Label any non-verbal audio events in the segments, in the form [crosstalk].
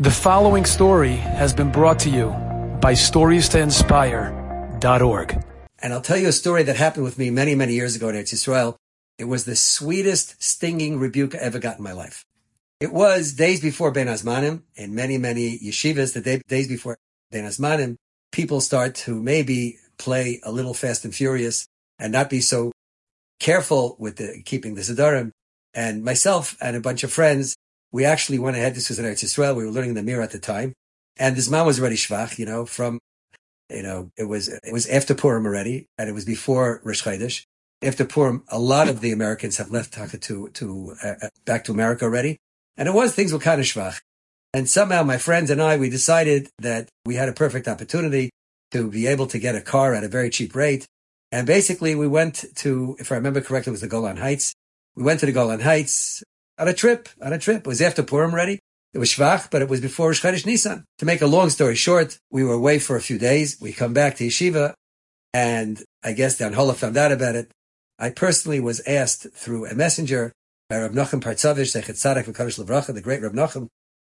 The following story has been brought to you by StoriesToInspire.org. And I'll tell you a story that happened with me many, many years ago in Eretz Yisrael. It was the sweetest, stinging rebuke I ever got in my life. It was days before Bein Hazmanim, in many, many yeshivas, the day, days before Bein Hazmanim, people start to maybe play a little fast and furious and not be so careful with the, keeping the sedarim. And myself and a bunch of friends we actually went ahead. This was in Eretz Yisrael. We were learning the Mir at the time. And this man was already shvach, you know, from, you know, it was, it was after Purim already, and it was before Rosh Chodesh. After Purim, a lot of the Americans have left to, to, uh, uh, back to America already. And it was, things were kind of shvach. And somehow my friends and I, we decided that we had a perfect opportunity to be able to get a car at a very cheap rate. And basically we went to, if I remember correctly, it was the Golan Heights. We went to the Golan Heights on a trip, on a trip. It was after Purim already. It was Shvach, but it was before Rosh Chodesh Nisan. To make a long story short, we were away for a few days. We come back to yeshiva, and I guess the hanhala found out about it. I personally was asked through a messenger by Rav Nachum Partzovitz, Zecher Tzaddik Livracha, the great Rav Nachum,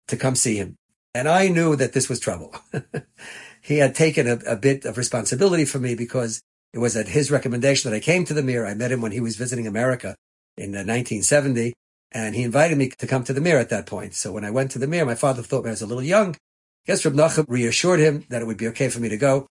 to come see him. And I knew that this was trouble. [laughs] he had taken a, a, bit of responsibility for me because it was at his recommendation that I came to the Mir. I met him when he was visiting America in 1970. And he invited me to come to the Mir at that point. So when I went to the Mir, my father thought I was a little young. Guess Reb Nachum reassured him that it would be okay for me to go.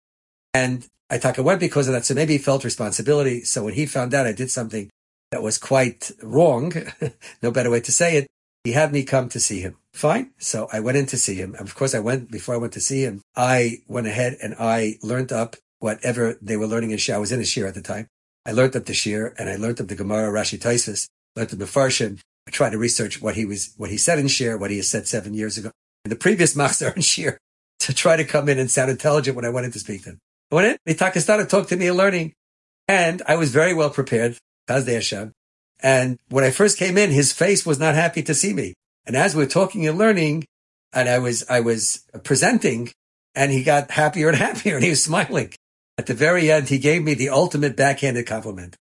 And I I went because of that. So maybe he felt responsibility. So when he found out I did something that was quite wrong, [laughs] no better way to say it, he had me come to see him. Fine. So I went in to see him. And of course, I went, before I went to see him, I went ahead and I learned up whatever they were learning in shiur. I was in a shiur at the time. I learned up the shiur and I learned up the Gemara, Rashi Tosfos, learned up the Farshim, I tried to research what he was, what he said in shiur, what he has said seven years ago. The previous Machzor in shiur, to try to come in and sound intelligent when I went in to speak to him. I went in, Takastana talked to me and learning, and I was very well prepared, Tazdei Hashem. And when I first came in, his face was not happy to see me. And as we are talking and learning, and I was, I was presenting, and he got happier and [laughs] happier, and he was smiling. At the very end, he gave me the ultimate backhanded compliment.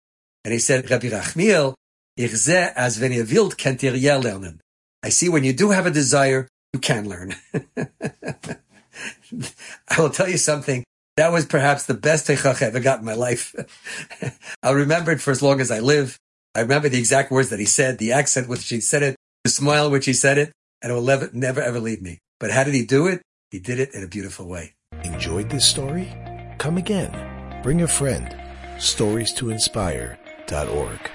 And he said, Rabbi Rachmiel, Ich sehe, als wenn ja lernen. I see when you do have a desire, you can learn. [laughs] I will tell you something. That was perhaps the best tochacha I ever got in my life. [laughs] I'll remember it for as long as I live. I remember the exact words that he said, the accent with which he said it, the smile which he said it, and it will never, never ever leave me. But how did he do it? He did it in a beautiful way. Enjoyed this story? Come again. Bring a friend. Stories to inspire.org.